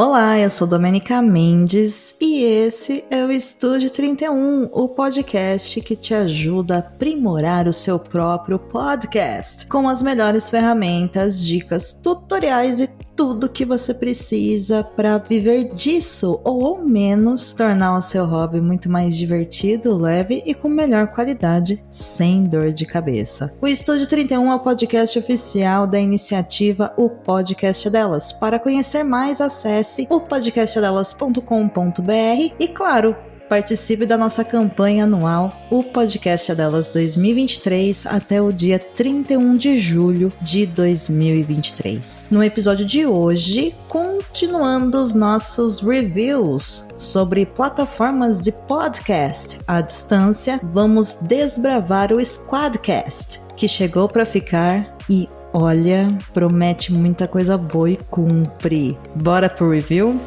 Olá, eu sou Domenica Mendes e esse é o Estúdio 31, o podcast que te ajuda a aprimorar o seu próprio podcast com as melhores ferramentas, dicas, tutoriais e tudo que você precisa para viver disso ou ao menos tornar o seu hobby muito mais divertido, leve e com melhor qualidade, sem dor de cabeça. O Estúdio 31 é o podcast oficial da iniciativa O Podcast Delas. Para conhecer mais, acesse o podcastdelas.com.br e claro, Participe da nossa campanha anual, o Podcast Delas 2023, até o dia 31 de julho de 2023. No episódio de hoje, continuando os nossos reviews sobre plataformas de podcast à distância, vamos desbravar o Squadcast, que chegou para ficar e olha, promete muita coisa boa e cumpre. Bora pro review?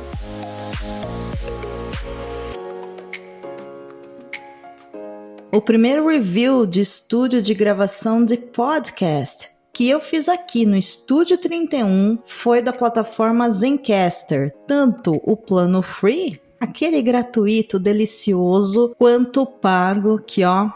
O primeiro review de estúdio de gravação de podcast que eu fiz aqui no Estúdio 31 foi da plataforma Zencaster, tanto o plano free, aquele gratuito delicioso, quanto o pago, que ó,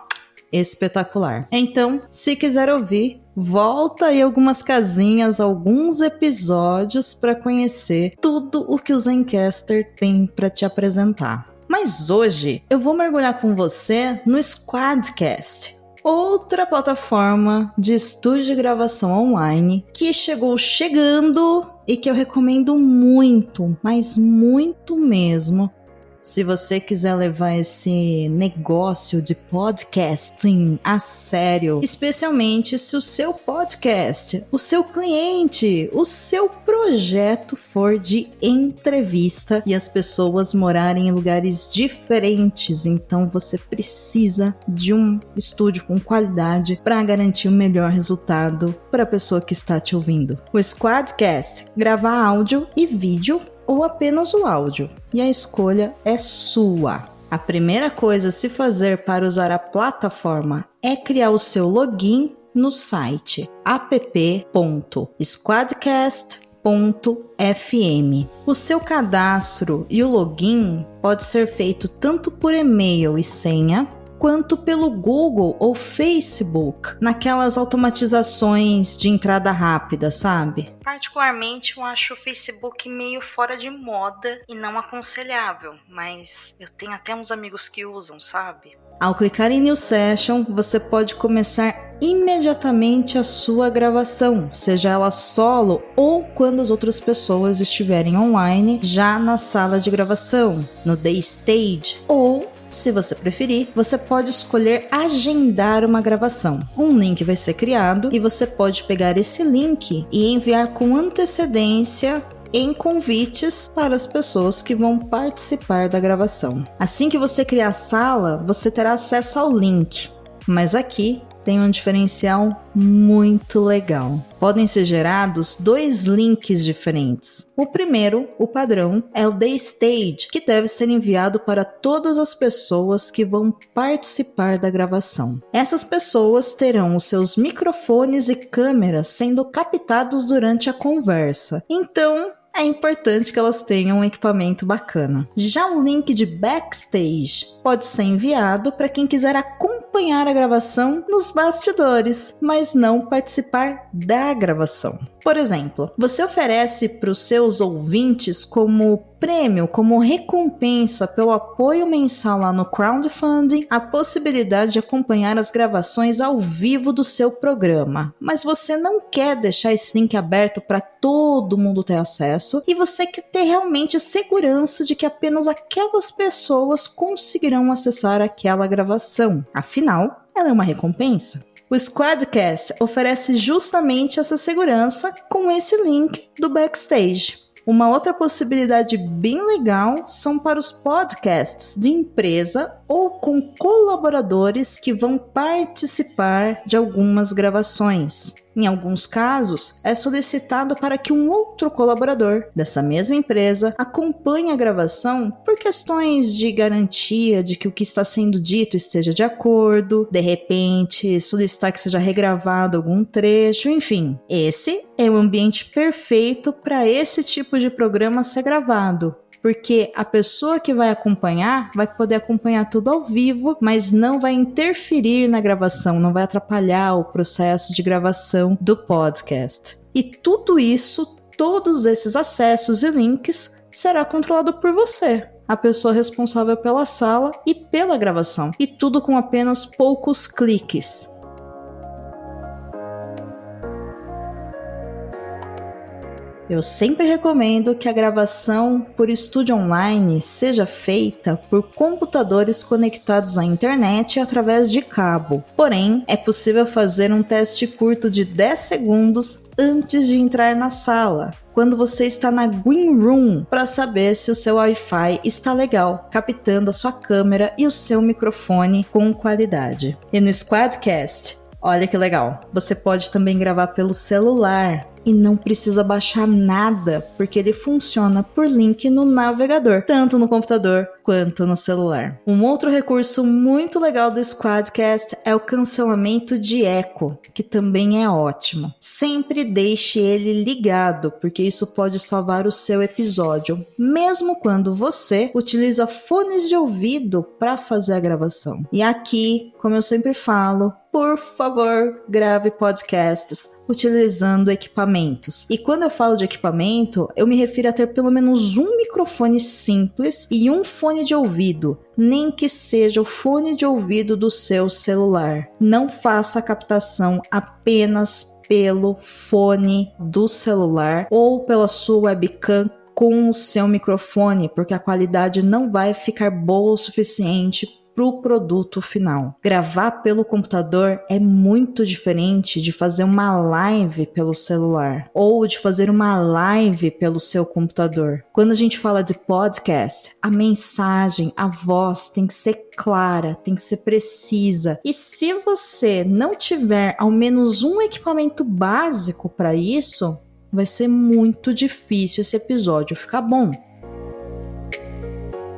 espetacular. Então, se quiser ouvir, volta aí algumas casinhas, alguns episódios para conhecer tudo o que o Zencaster tem para te apresentar. Mas hoje eu vou mergulhar com você no Squadcast, outra plataforma de estúdio de gravação online que chegou chegando e que eu recomendo muito, mas muito mesmo, se você quiser levar esse negócio de podcasting a sério, especialmente se o seu podcast, o seu cliente, o seu projeto for de entrevista e as pessoas morarem em lugares diferentes, então você precisa de um estúdio com qualidade para garantir o melhor resultado para a pessoa que está te ouvindo. O Squadcast grava áudio e vídeo ou apenas o áudio, e a escolha é sua. A primeira coisa a se fazer para usar a plataforma é criar o seu login no site app.squadcast.fm. O seu cadastro e o login pode ser feito tanto por e-mail e senha, quanto pelo Google ou Facebook, naquelas automatizações de entrada rápida, sabe? Particularmente, eu acho o Facebook meio fora de moda e não aconselhável, mas eu tenho até uns amigos que usam, sabe? Ao clicar em New Session, você pode começar imediatamente a sua gravação, seja ela solo ou quando as outras pessoas estiverem online, já na sala de gravação, no Day Stage ou se você preferir, você pode escolher agendar uma gravação. Um link vai ser criado e você pode pegar esse link e enviar com antecedência em convites para as pessoas que vão participar da gravação. Assim que você criar a sala, você terá acesso ao link. Mas aqui tem um diferencial muito legal. Podem ser gerados dois links diferentes. O primeiro, o padrão, é o The Stage, que deve ser enviado para todas as pessoas que vão participar da gravação. Essas pessoas terão os seus microfones e câmeras sendo captados durante a conversa. Então, é importante que elas tenham um equipamento bacana. Já o link de backstage pode ser enviado para quem quiser acompanhar a gravação nos bastidores, mas não participar da gravação. Por exemplo, você oferece para os seus ouvintes como prêmio, como recompensa pelo apoio mensal lá no crowdfunding, a possibilidade de acompanhar as gravações ao vivo do seu programa. Mas você não quer deixar esse link aberto para todo mundo ter acesso e você quer ter realmente segurança de que apenas aquelas pessoas conseguirão acessar aquela gravação. Afinal, ela é uma recompensa. O Squadcast oferece justamente essa segurança com esse link do backstage. Uma outra possibilidade bem legal são para os podcasts de empresa ou com colaboradores que vão participar de algumas gravações. Em alguns casos, é solicitado para que um outro colaborador dessa mesma empresa acompanhe a gravação por questões de garantia de que o que está sendo dito esteja de acordo, de repente solicitar que seja regravado algum trecho, enfim. Esse é o ambiente perfeito para esse tipo de programa ser gravado, porque a pessoa que vai acompanhar vai poder acompanhar tudo ao vivo, mas não vai interferir na gravação, não vai atrapalhar o processo de gravação do podcast. E tudo isso, todos esses acessos e links, será controlado por você, a pessoa responsável pela sala e pela gravação, e tudo com apenas poucos cliques. Eu sempre recomendo que a gravação por estúdio online seja feita por computadores conectados à internet através de cabo. Porém, é possível fazer um teste curto de 10 segundos antes de entrar na sala, quando você está na Green Room, para saber se o seu Wi-Fi está legal, captando a sua câmera e o seu microfone com qualidade. E no Squadcast, olha que legal, você pode também gravar pelo celular e não precisa baixar nada, porque ele funciona por link no navegador, tanto no computador quanto no celular. Um outro recurso muito legal do Squadcast é o cancelamento de eco, que também é ótimo. Sempre deixe ele ligado, porque isso pode salvar o seu episódio, mesmo quando você utiliza fones de ouvido para fazer a gravação. E aqui, como eu sempre falo, por favor, grave podcasts utilizando equipamentos. E quando eu falo de equipamento, eu me refiro a ter pelo menos um microfone simples e um fone de ouvido, nem que seja o fone de ouvido do seu celular. Não faça a captação apenas pelo fone do celular ou pela sua webcam com o seu microfone, porque a qualidade não vai ficar boa o suficiente para o produto final. Gravar pelo computador é muito diferente de fazer uma live pelo celular ou de fazer uma live pelo seu computador. Quando a gente fala de podcast, a mensagem, a voz tem que ser clara, tem que ser precisa. E se você não tiver ao menos um equipamento básico para isso, vai ser muito difícil esse episódio ficar bom.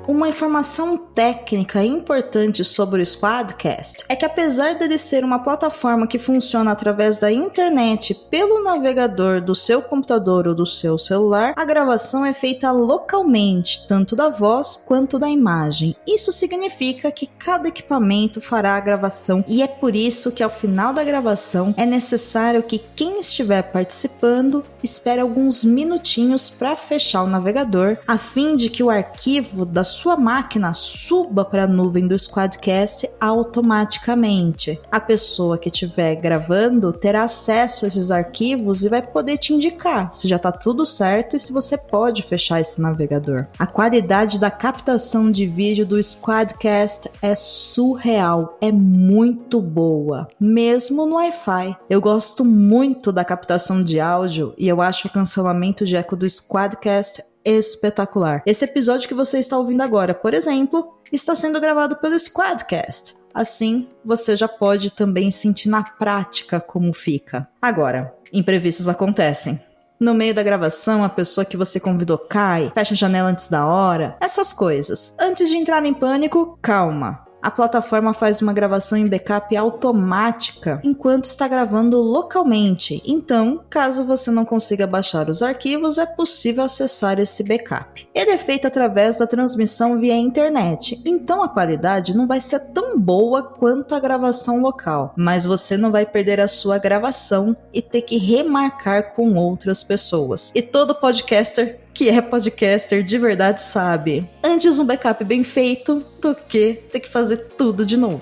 Uma informação técnica importante sobre o Squadcast é que apesar dele ser uma plataforma que funciona através da internet pelo navegador do seu computador ou do seu celular, a gravação é feita localmente, tanto da voz quanto da imagem. Isso significa que cada equipamento fará a gravação e é por isso que ao final da gravação é necessário que quem estiver participando espere alguns minutinhos para fechar o navegador, a fim de que o arquivo da sua máquina suba para a nuvem do Squadcast automaticamente. A pessoa que estiver gravando terá acesso a esses arquivos e vai poder te indicar se já está tudo certo e se você pode fechar esse navegador. A qualidade da captação de vídeo do Squadcast é surreal, é muito boa, mesmo no Wi-Fi. Eu gosto muito da captação de áudio e eu acho o cancelamento de eco do Squadcast espetacular. Esse episódio que você está ouvindo agora, por exemplo, está sendo gravado pelo Squadcast. Assim, você já pode também sentir na prática como fica. Agora, imprevistos acontecem. No meio da gravação, a pessoa que você convidou cai, fecha a janela antes da hora, essas coisas. Antes de entrar em pânico, calma a plataforma faz uma gravação em backup automática enquanto está gravando localmente. Então, caso você não consiga baixar os arquivos, é possível acessar esse backup. Ele é feito através da transmissão via internet, então a qualidade não vai ser tão boa quanto a gravação local, mas você não vai perder a sua gravação e ter que remarcar com outras pessoas. E todo podcaster que é podcaster de verdade sabe. Antes um backup bem feito do que ter que fazer tudo de novo.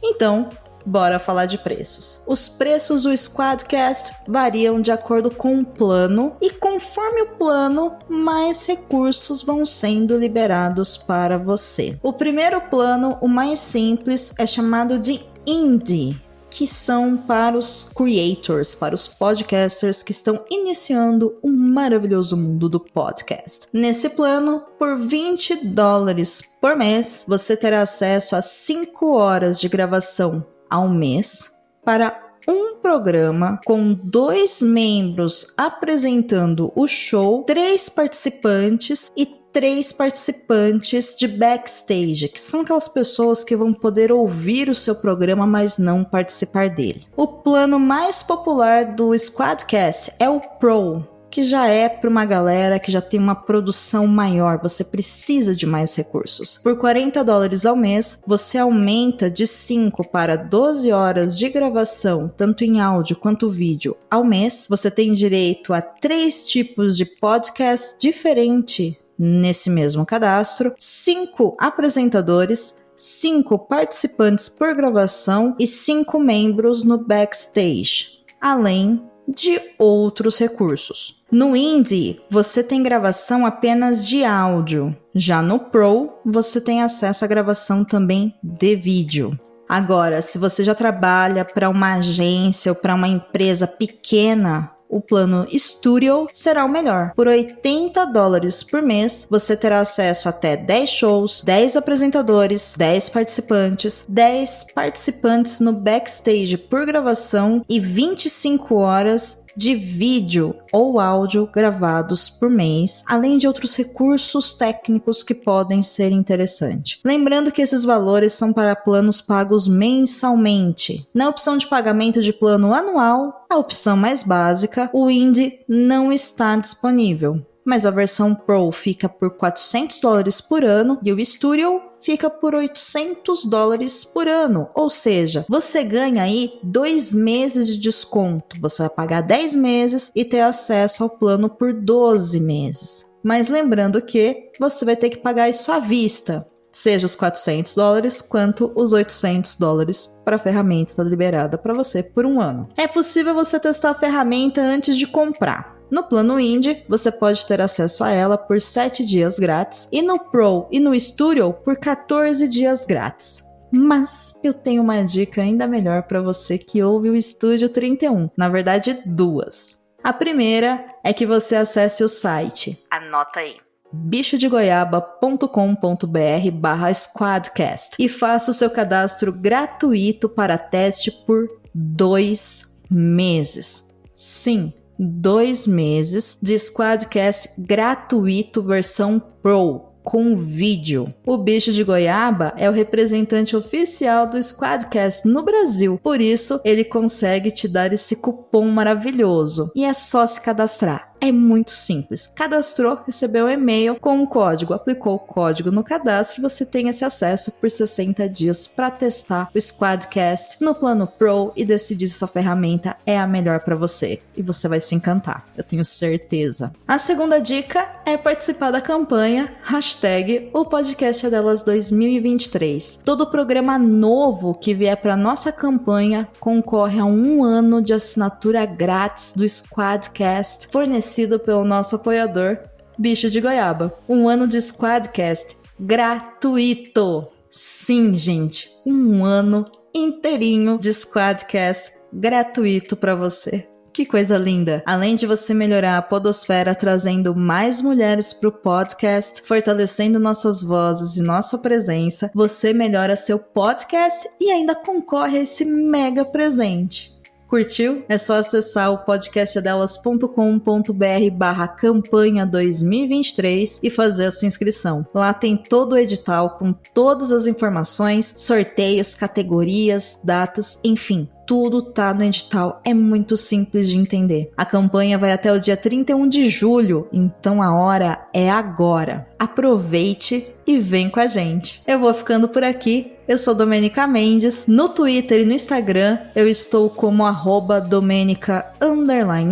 Então, bora falar de preços. Os preços do Squadcast variam de acordo com o plano e conforme o plano, mais recursos vão sendo liberados para você. O primeiro plano, o mais simples, é chamado de Indie que são para os creators, para os podcasters que estão iniciando o maravilhoso mundo do podcast. Nesse plano, por 20 dólares por mês, você terá acesso a 5 horas de gravação ao mês para um programa com dois membros apresentando o show, três participantes e três participantes de backstage, que são aquelas pessoas que vão poder ouvir o seu programa, mas não participar dele. O plano mais popular do Squadcast é o Pro, que já é para uma galera que já tem uma produção maior, você precisa de mais recursos. Por 40 dólares ao mês, você aumenta de 5 para 12 horas de gravação, tanto em áudio quanto vídeo, ao mês. Você tem direito a três tipos de podcast diferente nesse mesmo cadastro, cinco apresentadores, cinco participantes por gravação e cinco membros no backstage, além de outros recursos. No Indie, você tem gravação apenas de áudio. Já no Pro, você tem acesso à gravação também de vídeo. Agora, se você já trabalha para uma agência ou para uma empresa pequena, o plano Studio será o melhor. Por 80 dólares por mês, você terá acesso até 10 shows, 10 apresentadores, 10 participantes, 10 participantes no backstage por gravação e 25 horas de vídeo ou áudio gravados por mês, além de outros recursos técnicos que podem ser interessantes. Lembrando que esses valores são para planos pagos mensalmente. Na opção de pagamento de plano anual, a opção mais básica, o Indie não está disponível mas a versão Pro fica por 400 dólares por ano e o Studio fica por 800 dólares por ano. Ou seja, você ganha aí dois meses de desconto. Você vai pagar 10 meses e ter acesso ao plano por 12 meses. Mas lembrando que você vai ter que pagar isso à vista, seja os 400 dólares quanto os 800 dólares para a ferramenta liberada para você por um ano. É possível você testar a ferramenta antes de comprar. No plano Indie, você pode ter acesso a ela por 7 dias grátis e no Pro e no Studio por 14 dias grátis. Mas eu tenho uma dica ainda melhor para você que ouve o Estúdio 31, na verdade duas. A primeira é que você acesse o site. Anota aí bichodegoiaba.com.br barra squadcast e faça o seu cadastro gratuito para teste por dois meses. Sim, dois meses de Squadcast gratuito versão Pro com vídeo. O bicho de goiaba é o representante oficial do Squadcast no Brasil, por isso ele consegue te dar esse cupom maravilhoso. E é só se cadastrar. É muito simples. Cadastrou, recebeu um e-mail com o um código, aplicou o código no cadastro, você tem esse acesso por 60 dias para testar o Squadcast no plano Pro e decidir se essa ferramenta é a melhor para você. E você vai se encantar, eu tenho certeza. A segunda dica é participar da campanha hashtag o podcast é delas 2023. Todo programa novo que vier para nossa campanha concorre a um ano de assinatura grátis do Squadcast fornecido oferecido pelo nosso apoiador, Bicho de Goiaba. Um ano de Squadcast gratuito. Sim, gente, um ano inteirinho de Squadcast gratuito para você. Que coisa linda! Além de você melhorar a podosfera trazendo mais mulheres para o podcast, fortalecendo nossas vozes e nossa presença, você melhora seu podcast e ainda concorre a esse mega presente. Curtiu? É só acessar o podcastdelas.com.br barra campanha 2023 e fazer a sua inscrição. Lá tem todo o edital com todas as informações, sorteios, categorias, datas, enfim tudo tá no edital, é muito simples de entender. A campanha vai até o dia 31 de julho, então a hora é agora. Aproveite e vem com a gente. Eu vou ficando por aqui. Eu sou Domenica Mendes. No Twitter e no Instagram eu estou como arroba Domenica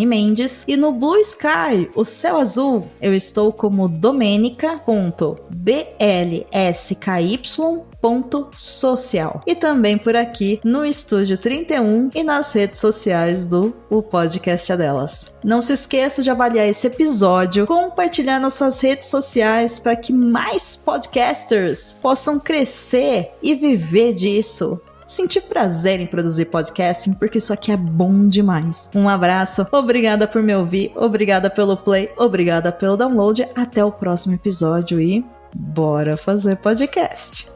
Mendes. E no Blue Sky, o céu azul, eu estou como domenica.blsky social. E também por aqui no Estúdio 31 e nas redes sociais do O Podcast é Delas. Não se esqueça de avaliar esse episódio, compartilhar nas suas redes sociais para que mais podcasters possam crescer e viver disso. sentir prazer em produzir podcasting, porque isso aqui é bom demais. Um abraço, obrigada por me ouvir, obrigada pelo play, obrigada pelo download. Até o próximo episódio e bora fazer podcast.